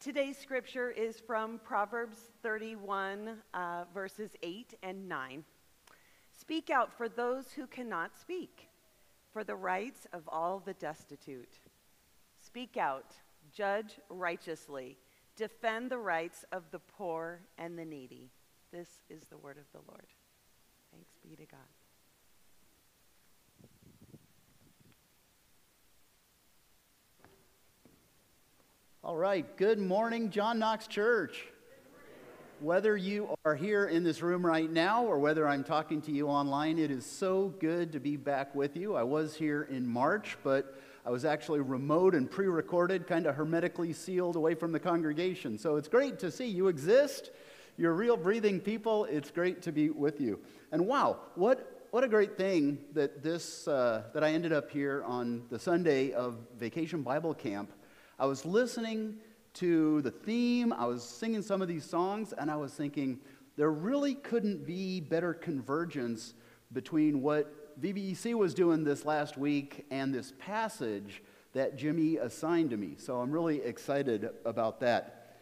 Today's scripture is from Proverbs 31, uh, verses 8 and 9. Speak out for those who cannot speak, for the rights of all the destitute. Speak out, judge righteously, defend the rights of the poor and the needy. This is the word of the Lord. Thanks be to God. All right, good morning, John Knox Church. Whether you are here in this room right now or whether I'm talking to you online, it is so good to be back with you. I was here in March, but I was actually remote and pre recorded, kind of hermetically sealed away from the congregation. So it's great to see you exist. You're real breathing people. It's great to be with you. And wow, what, what a great thing that this uh, that I ended up here on the Sunday of Vacation Bible Camp I was listening to the theme, I was singing some of these songs, and I was thinking, there really couldn't be better convergence between what VBC was doing this last week and this passage that Jimmy assigned to me. So I'm really excited about that.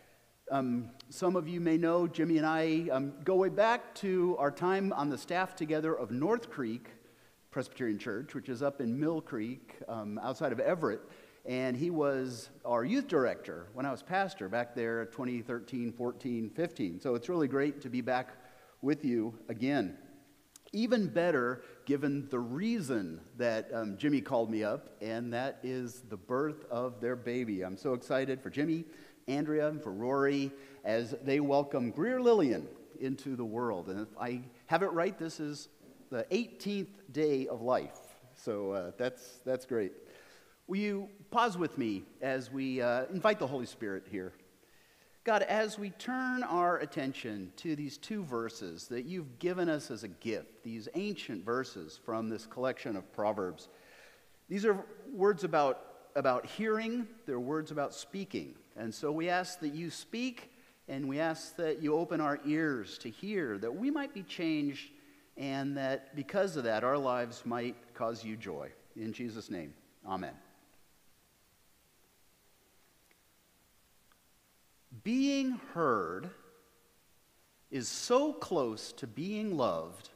Um, some of you may know Jimmy and I um, go way back to our time on the staff together of North Creek Presbyterian Church, which is up in Mill Creek um, outside of Everett and he was our youth director when I was pastor back there 2013, 14, 15. So it's really great to be back with you again. Even better, given the reason that um, Jimmy called me up, and that is the birth of their baby. I'm so excited for Jimmy, Andrea, and for Rory as they welcome Greer Lillian into the world. And if I have it right, this is the 18th day of life. So uh, that's, that's great. Will you pause with me as we uh, invite the Holy Spirit here? God, as we turn our attention to these two verses that you've given us as a gift, these ancient verses from this collection of Proverbs, these are words about, about hearing, they're words about speaking. And so we ask that you speak and we ask that you open our ears to hear, that we might be changed, and that because of that, our lives might cause you joy. In Jesus' name, amen. Being heard is so close to being loved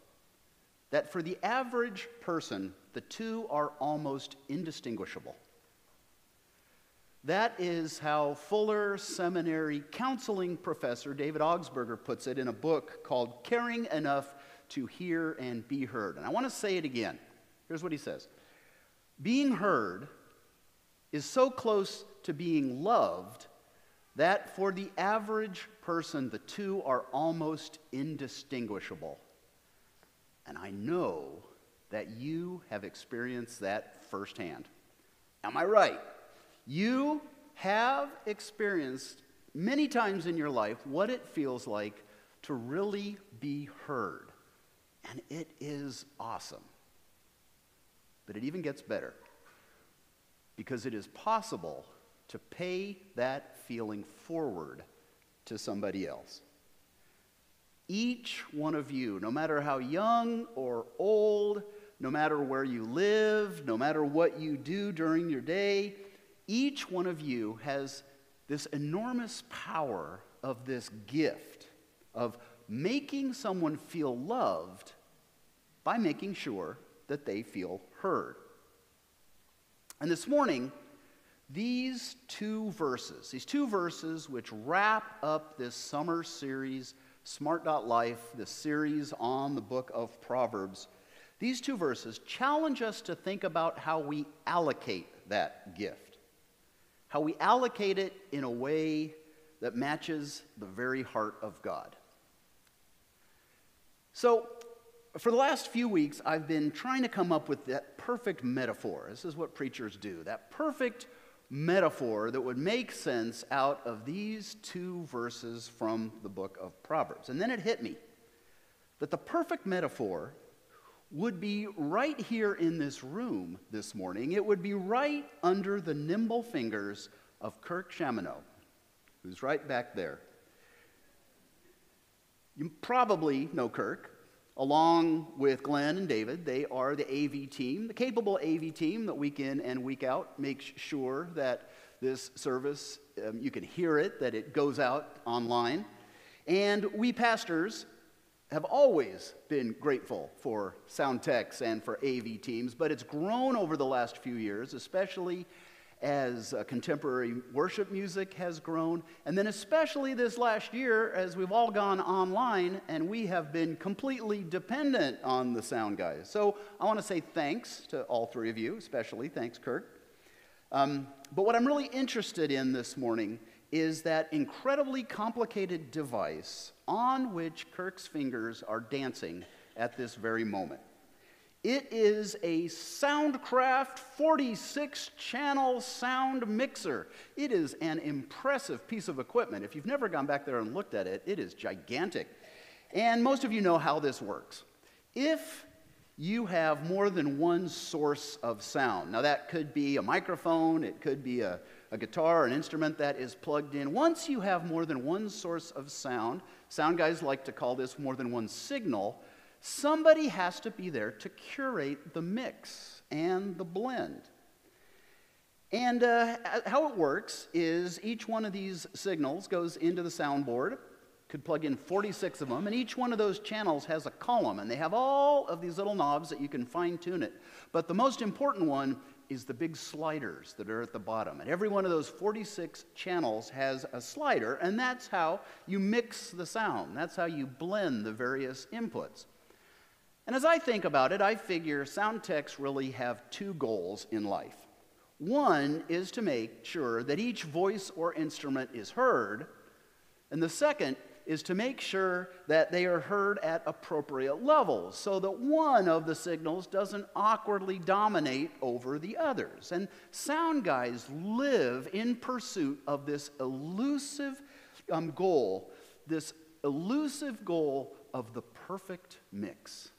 that for the average person, the two are almost indistinguishable. That is how Fuller Seminary counseling professor David Augsburger puts it in a book called Caring Enough to Hear and Be Heard. And I want to say it again. Here's what he says Being heard is so close to being loved that for the average person, the two are almost indistinguishable. And I know that you have experienced that firsthand. Am I right? You have experienced many times in your life what it feels like to really be heard. And it is awesome. But it even gets better because it is possible to pay that feeling forward to somebody else. Each one of you, no matter how young or old, no matter where you live, no matter what you do during your day, each one of you has this enormous power of this gift of making someone feel loved by making sure that they feel heard. And this morning, these two verses, these two verses which wrap up this summer series, Smart Life, this series on the book of Proverbs, these two verses challenge us to think about how we allocate that gift, how we allocate it in a way that matches the very heart of God. So, for the last few weeks, I've been trying to come up with that perfect metaphor. This is what preachers do that perfect metaphor that would make sense out of these two verses from the book of Proverbs. And then it hit me that the perfect metaphor would be right here in this room this morning. It would be right under the nimble fingers of Kirk Chamineau, who's right back there. You probably know Kirk along with Glenn and David. They are the AV team, the capable AV team that week in and week out makes sure that this service, um, you can hear it, that it goes out online. And we pastors have always been grateful for sound techs and for AV teams, but it's grown over the last few years, especially as uh, contemporary worship music has grown, and then especially this last year as we've all gone online and we have been completely dependent on the sound guys. So I want to say thanks to all three of you, especially thanks, Kirk. Um, but what I'm really interested in this morning is that incredibly complicated device on which Kirk's fingers are dancing at this very moment. It is a Soundcraft 46 channel sound mixer. It is an impressive piece of equipment. If you've never gone back there and looked at it, it is gigantic. And most of you know how this works. If you have more than one source of sound, now that could be a microphone, it could be a, a guitar, an instrument that is plugged in. Once you have more than one source of sound, sound guys like to call this more than one signal somebody has to be there to curate the mix and the blend. And uh, how it works is each one of these signals goes into the soundboard. Could plug in 46 of them, and each one of those channels has a column, and they have all of these little knobs that you can fine tune it. But the most important one is the big sliders that are at the bottom. And every one of those 46 channels has a slider, and that's how you mix the sound. That's how you blend the various inputs. And as I think about it, I figure sound techs really have two goals in life. One is to make sure that each voice or instrument is heard, and the second is to make sure that they are heard at appropriate levels so that one of the signals doesn't awkwardly dominate over the others. And sound guys live in pursuit of this elusive um, goal, this elusive goal of the perfect mix.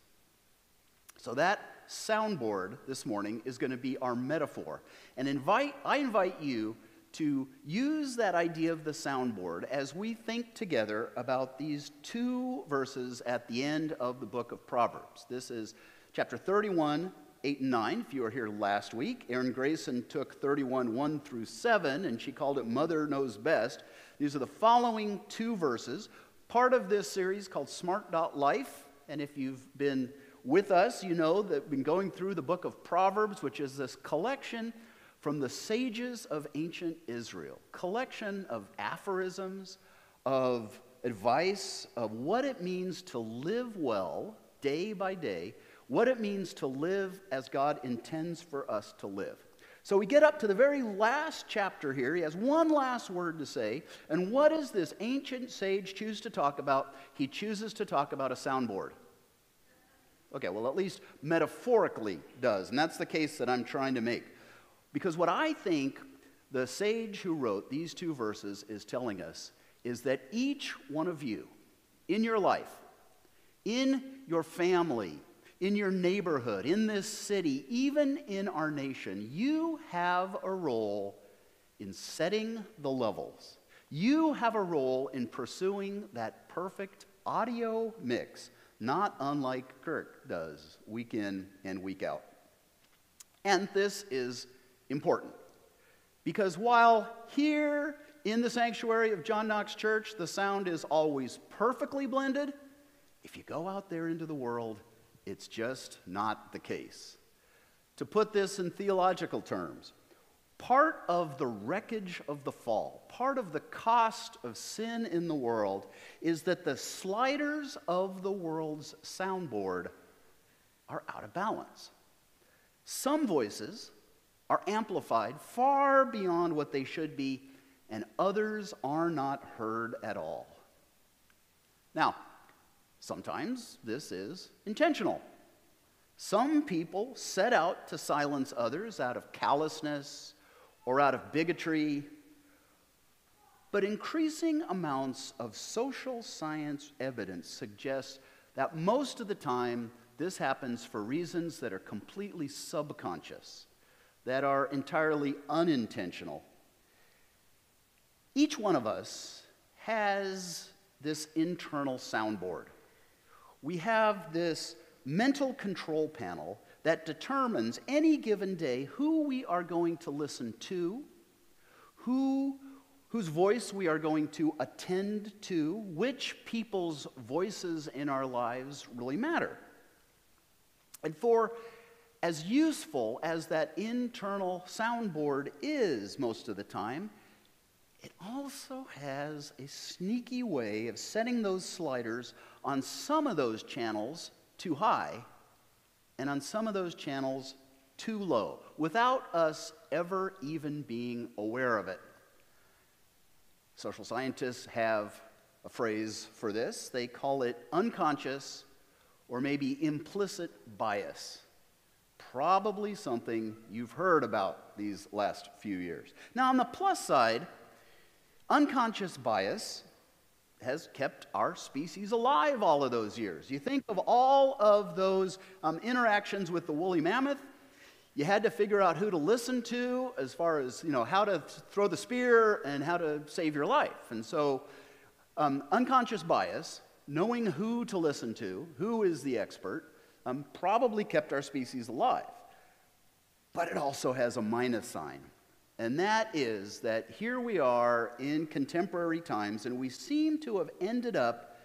So that soundboard this morning is going to be our metaphor. And invite, I invite you to use that idea of the soundboard as we think together about these two verses at the end of the book of Proverbs. This is chapter 31, 8 and 9. If you were here last week, Erin Grayson took 31, 1 through 7, and she called it Mother Knows Best. These are the following two verses, part of this series called Smart Life. And if you've been with us, you know that we've been going through the book of Proverbs, which is this collection from the sages of ancient Israel, collection of aphorisms, of advice of what it means to live well day by day, what it means to live as God intends for us to live. So we get up to the very last chapter here. He has one last word to say. And what does this ancient sage choose to talk about? He chooses to talk about a soundboard. Okay, well, at least metaphorically does. And that's the case that I'm trying to make. Because what I think the sage who wrote these two verses is telling us is that each one of you in your life, in your family, in your neighborhood, in this city, even in our nation, you have a role in setting the levels. You have a role in pursuing that perfect audio mix not unlike Kirk does week in and week out. And this is important because while here in the sanctuary of John Knox Church, the sound is always perfectly blended, if you go out there into the world, it's just not the case. To put this in theological terms, Part of the wreckage of the fall, part of the cost of sin in the world, is that the sliders of the world's soundboard are out of balance. Some voices are amplified far beyond what they should be, and others are not heard at all. Now, sometimes this is intentional. Some people set out to silence others out of callousness or out of bigotry, but increasing amounts of social science evidence suggests that most of the time this happens for reasons that are completely subconscious, that are entirely unintentional. Each one of us has this internal soundboard. We have this mental control panel that determines any given day who we are going to listen to, who, whose voice we are going to attend to, which people's voices in our lives really matter. And for as useful as that internal soundboard is most of the time, it also has a sneaky way of setting those sliders on some of those channels too high and on some of those channels too low without us ever even being aware of it. Social scientists have a phrase for this. They call it unconscious or maybe implicit bias. Probably something you've heard about these last few years. Now, on the plus side, unconscious bias has kept our species alive all of those years. You think of all of those um, interactions with the woolly mammoth. You had to figure out who to listen to as far as you know how to throw the spear and how to save your life. And so, um, unconscious bias, knowing who to listen to, who is the expert, um, probably kept our species alive. But it also has a minus sign. And that is that here we are in contemporary times, and we seem to have ended up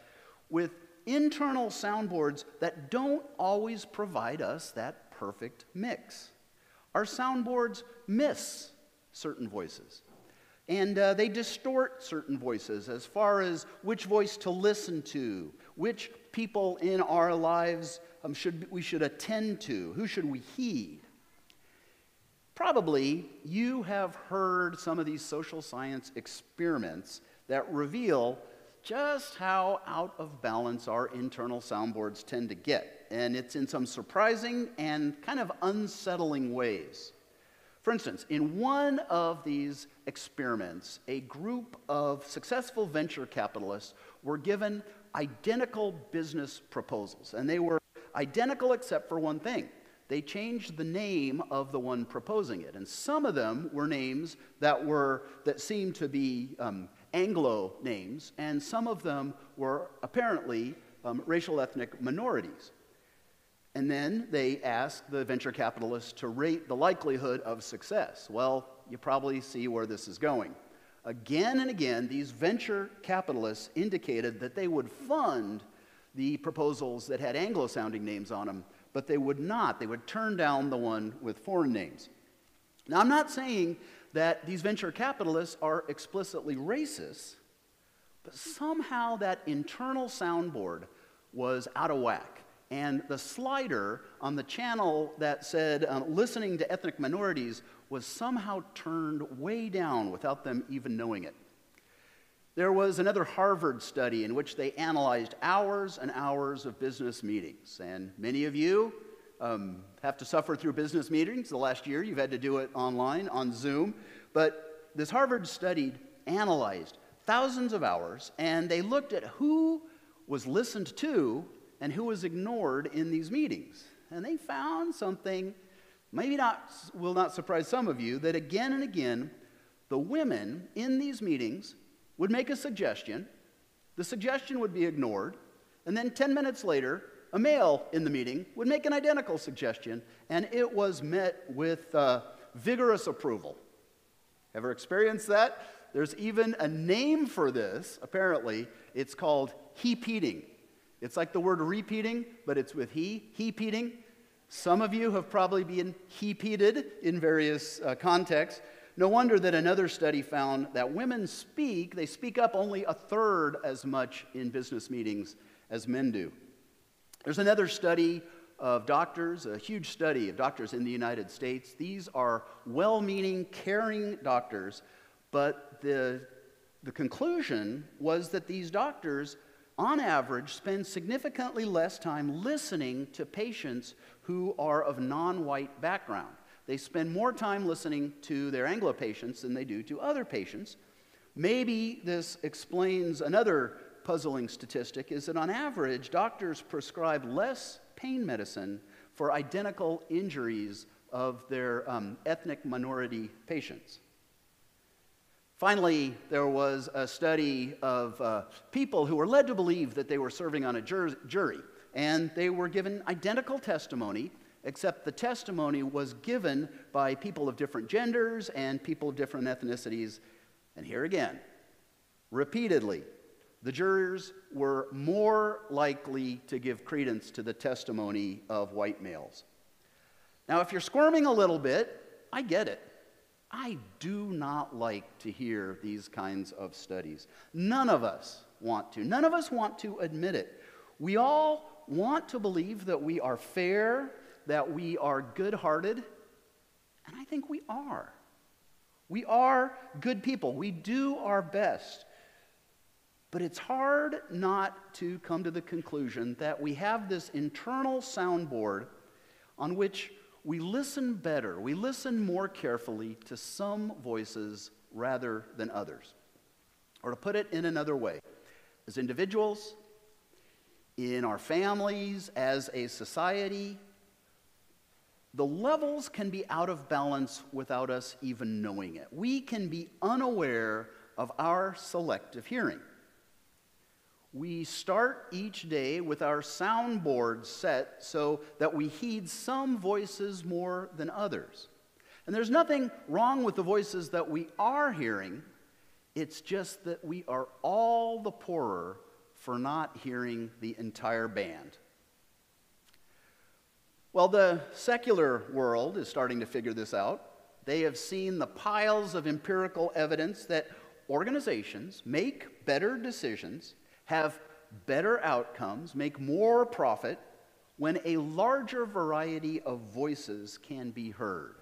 with internal soundboards that don't always provide us that perfect mix. Our soundboards miss certain voices, and uh, they distort certain voices as far as which voice to listen to, which people in our lives um, should, we should attend to, who should we heed. Probably you have heard some of these social science experiments that reveal just how out of balance our internal soundboards tend to get. And it's in some surprising and kind of unsettling ways. For instance, in one of these experiments, a group of successful venture capitalists were given identical business proposals. And they were identical except for one thing they changed the name of the one proposing it. And some of them were names that, were, that seemed to be um, Anglo names, and some of them were apparently um, racial ethnic minorities. And then they asked the venture capitalists to rate the likelihood of success. Well, you probably see where this is going. Again and again, these venture capitalists indicated that they would fund the proposals that had Anglo sounding names on them but they would not. They would turn down the one with foreign names. Now, I'm not saying that these venture capitalists are explicitly racist, but somehow that internal soundboard was out of whack. And the slider on the channel that said uh, listening to ethnic minorities was somehow turned way down without them even knowing it. There was another Harvard study in which they analyzed hours and hours of business meetings. And many of you um, have to suffer through business meetings. The last year, you've had to do it online, on Zoom. But this Harvard study analyzed thousands of hours, and they looked at who was listened to and who was ignored in these meetings. And they found something, maybe not, will not surprise some of you, that again and again, the women in these meetings would make a suggestion, the suggestion would be ignored, and then 10 minutes later, a male in the meeting would make an identical suggestion, and it was met with uh, vigorous approval. Ever experienced that? There's even a name for this, apparently. It's called hepeating. It's like the word repeating, but it's with he, hepeating. Some of you have probably been hepeated in various uh, contexts. No wonder that another study found that women speak, they speak up only a third as much in business meetings as men do. There's another study of doctors, a huge study of doctors in the United States. These are well meaning, caring doctors, but the, the conclusion was that these doctors, on average, spend significantly less time listening to patients who are of non white background. They spend more time listening to their Anglo patients than they do to other patients. Maybe this explains another puzzling statistic is that on average, doctors prescribe less pain medicine for identical injuries of their um, ethnic minority patients. Finally, there was a study of uh, people who were led to believe that they were serving on a jur- jury, and they were given identical testimony except the testimony was given by people of different genders and people of different ethnicities. And here again, repeatedly, the jurors were more likely to give credence to the testimony of white males. Now, if you're squirming a little bit, I get it. I do not like to hear these kinds of studies. None of us want to. None of us want to admit it. We all want to believe that we are fair, that we are good hearted, and I think we are. We are good people. We do our best. But it's hard not to come to the conclusion that we have this internal soundboard on which we listen better, we listen more carefully to some voices rather than others. Or to put it in another way, as individuals, in our families, as a society, the levels can be out of balance without us even knowing it. We can be unaware of our selective hearing we start each day with our soundboard set so that we heed some voices more than others. And there's nothing wrong with the voices that we are hearing, it's just that we are all the poorer for not hearing the entire band. Well, the secular world is starting to figure this out. They have seen the piles of empirical evidence that organizations make better decisions have better outcomes, make more profit when a larger variety of voices can be heard.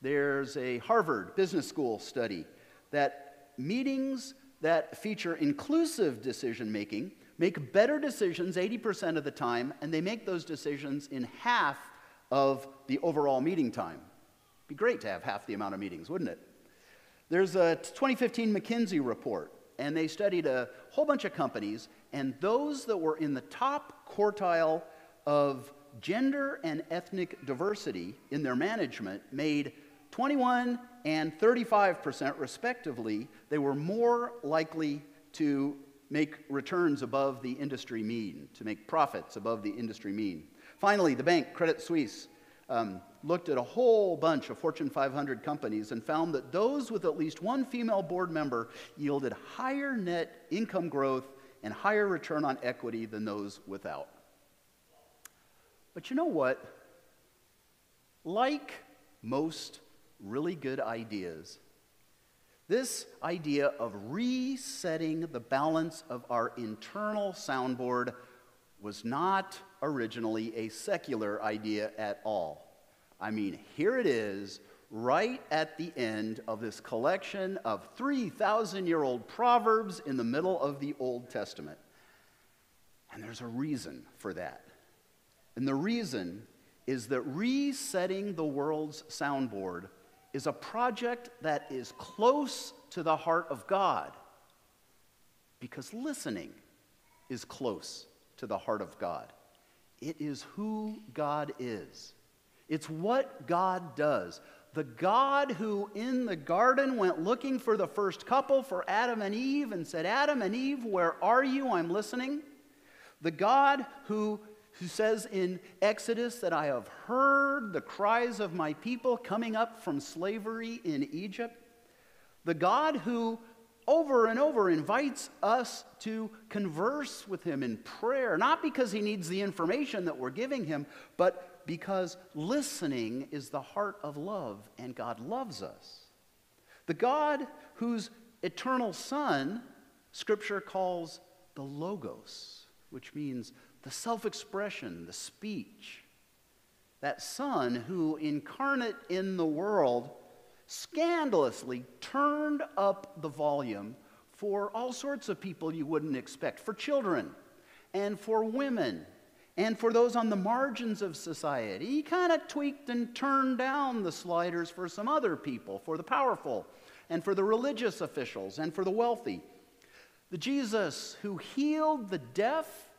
There's a Harvard Business School study that meetings that feature inclusive decision making make better decisions 80% of the time, and they make those decisions in half of the overall meeting time. It'd be great to have half the amount of meetings, wouldn't it? There's a 2015 McKinsey report and they studied a whole bunch of companies, and those that were in the top quartile of gender and ethnic diversity in their management made 21 and 35% respectively. They were more likely to make returns above the industry mean, to make profits above the industry mean. Finally, the bank, Credit Suisse, um, looked at a whole bunch of Fortune 500 companies and found that those with at least one female board member yielded higher net income growth and higher return on equity than those without. But you know what? Like most really good ideas, this idea of resetting the balance of our internal soundboard was not originally a secular idea at all. I mean, here it is, right at the end of this collection of 3,000 year old proverbs in the middle of the Old Testament. And there's a reason for that. And the reason is that resetting the world's soundboard is a project that is close to the heart of God because listening is close to the heart of God. It is who God is, it's what God does. The God who in the garden went looking for the first couple, for Adam and Eve, and said, Adam and Eve, where are you? I'm listening. The God who, who says in Exodus that I have heard the cries of my people coming up from slavery in Egypt. The God who over and over invites us to converse with him in prayer, not because he needs the information that we're giving him, but because listening is the heart of love, and God loves us. The God whose eternal Son, Scripture calls the Logos, which means the self expression, the speech. That Son who, incarnate in the world, scandalously turned up the volume for all sorts of people you wouldn't expect, for children and for women and for those on the margins of society. He kind of tweaked and turned down the sliders for some other people, for the powerful and for the religious officials and for the wealthy. The Jesus who healed the deaf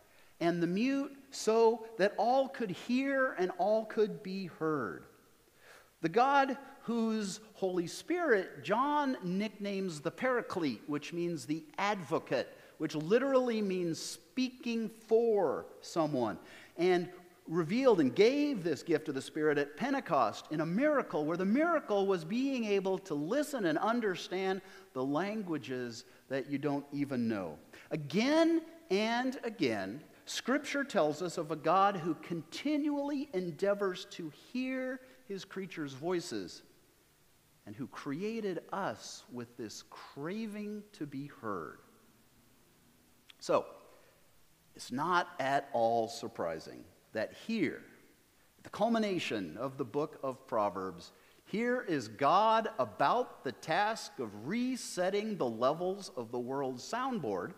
and the mute so that all could hear and all could be heard. The God whose Holy Spirit John nicknames the Paraclete, which means the advocate, which literally means speaking for someone. And revealed and gave this gift of the Spirit at Pentecost in a miracle, where the miracle was being able to listen and understand the languages that you don't even know. Again and again, Scripture tells us of a God who continually endeavors to hear his creatures' voices and who created us with this craving to be heard. So, it's not at all surprising that here, at the culmination of the book of Proverbs, here is God about the task of resetting the levels of the world's soundboard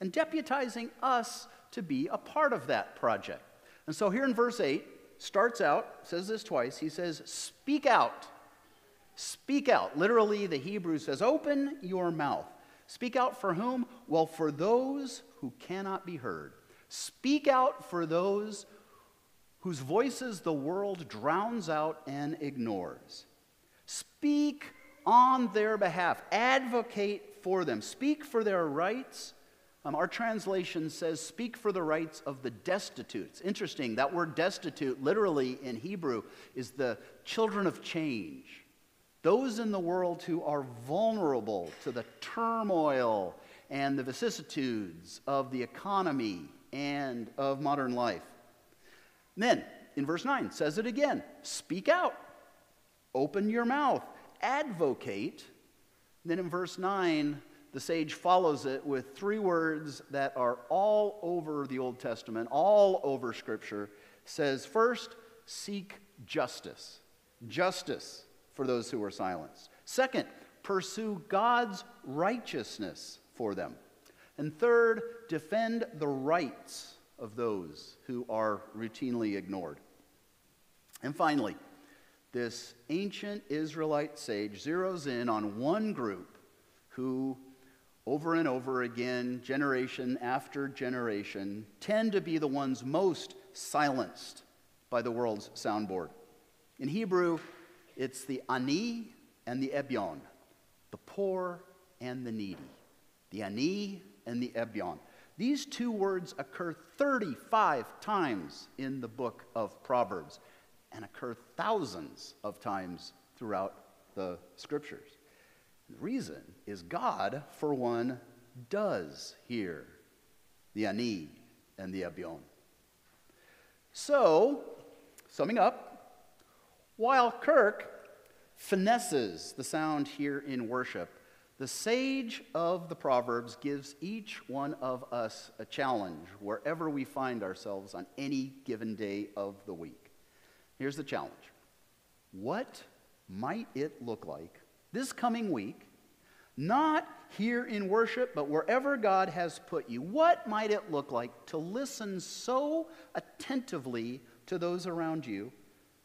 and deputizing us to be a part of that project. And so here in verse 8, starts out, says this twice, he says, Speak out. Speak out. Literally, the Hebrew says, Open your mouth. Speak out for whom? Well, for those who cannot be heard. Speak out for those whose voices the world drowns out and ignores. Speak on their behalf. Advocate for them. Speak for their rights um, our translation says, speak for the rights of the destitute. It's interesting, that word destitute, literally in Hebrew, is the children of change. Those in the world who are vulnerable to the turmoil and the vicissitudes of the economy and of modern life. And then, in verse 9, says it again speak out, open your mouth, advocate. And then in verse 9, the sage follows it with three words that are all over the Old Testament, all over Scripture. Says, first, seek justice. Justice for those who are silenced. Second, pursue God's righteousness for them. And third, defend the rights of those who are routinely ignored. And finally, this ancient Israelite sage zeroes in on one group who over and over again, generation after generation, tend to be the ones most silenced by the world's soundboard. In Hebrew, it's the ani and the ebyon, the poor and the needy. The ani and the ebyon. These two words occur 35 times in the book of Proverbs and occur thousands of times throughout the scriptures. The reason is God, for one, does hear the ani and the ebyon. So, summing up, while Kirk finesses the sound here in worship, the sage of the Proverbs gives each one of us a challenge wherever we find ourselves on any given day of the week. Here's the challenge What might it look like this coming week, not here in worship, but wherever God has put you, what might it look like to listen so attentively to those around you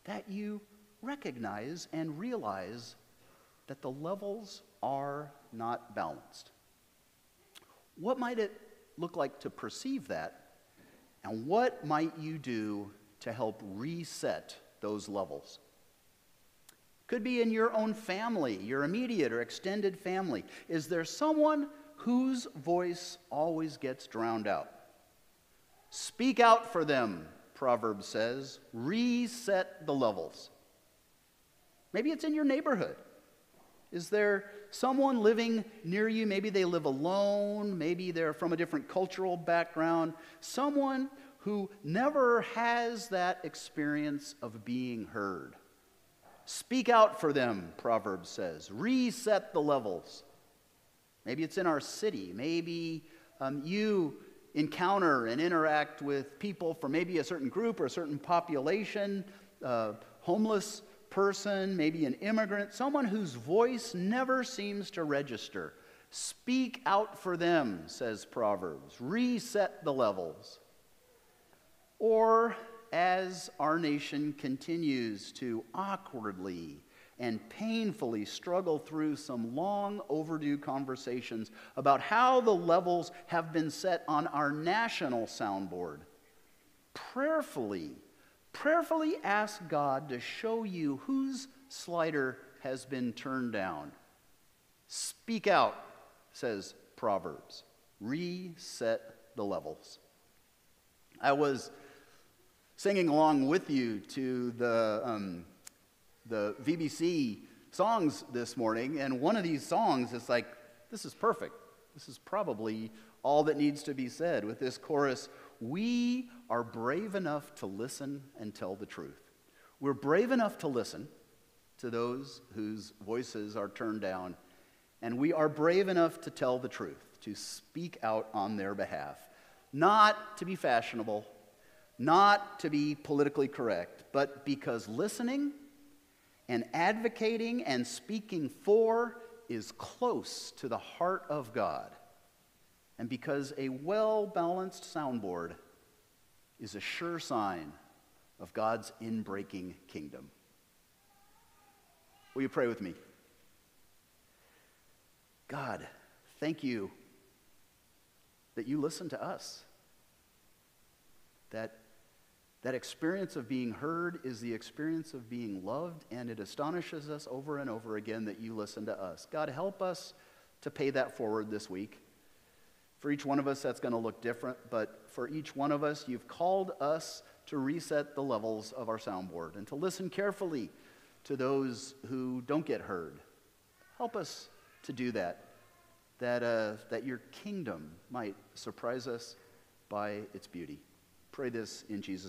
that you recognize and realize that the levels are not balanced? What might it look like to perceive that? And what might you do to help reset those levels? Could be in your own family, your immediate or extended family. Is there someone whose voice always gets drowned out? Speak out for them, Proverbs says. Reset the levels. Maybe it's in your neighborhood. Is there someone living near you? Maybe they live alone. Maybe they're from a different cultural background. Someone who never has that experience of being heard. Speak out for them, Proverbs says. Reset the levels. Maybe it's in our city. Maybe um, you encounter and interact with people from maybe a certain group or a certain population, uh, homeless person, maybe an immigrant, someone whose voice never seems to register. Speak out for them, says Proverbs. Reset the levels. Or as our nation continues to awkwardly and painfully struggle through some long overdue conversations about how the levels have been set on our national soundboard, prayerfully, prayerfully ask God to show you whose slider has been turned down. Speak out, says Proverbs. Reset the levels. I was singing along with you to the, um, the VBC songs this morning, and one of these songs is like, this is perfect. This is probably all that needs to be said with this chorus We are brave enough to listen and tell the truth. We're brave enough to listen to those whose voices are turned down, and we are brave enough to tell the truth, to speak out on their behalf. Not to be fashionable, not to be politically correct, but because listening and advocating and speaking for is close to the heart of God. And because a well balanced soundboard is a sure sign of God's inbreaking kingdom. Will you pray with me? God, thank you that you listen to us. That that experience of being heard is the experience of being loved, and it astonishes us over and over again that you listen to us. God, help us to pay that forward this week. For each one of us, that's going to look different, but for each one of us, you've called us to reset the levels of our soundboard and to listen carefully to those who don't get heard. Help us to do that, that, uh, that your kingdom might surprise us by its beauty. Pray this in Jesus'